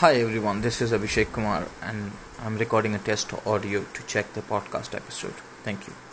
Hi everyone, this is Abhishek Kumar and I'm recording a test audio to check the podcast episode. Thank you.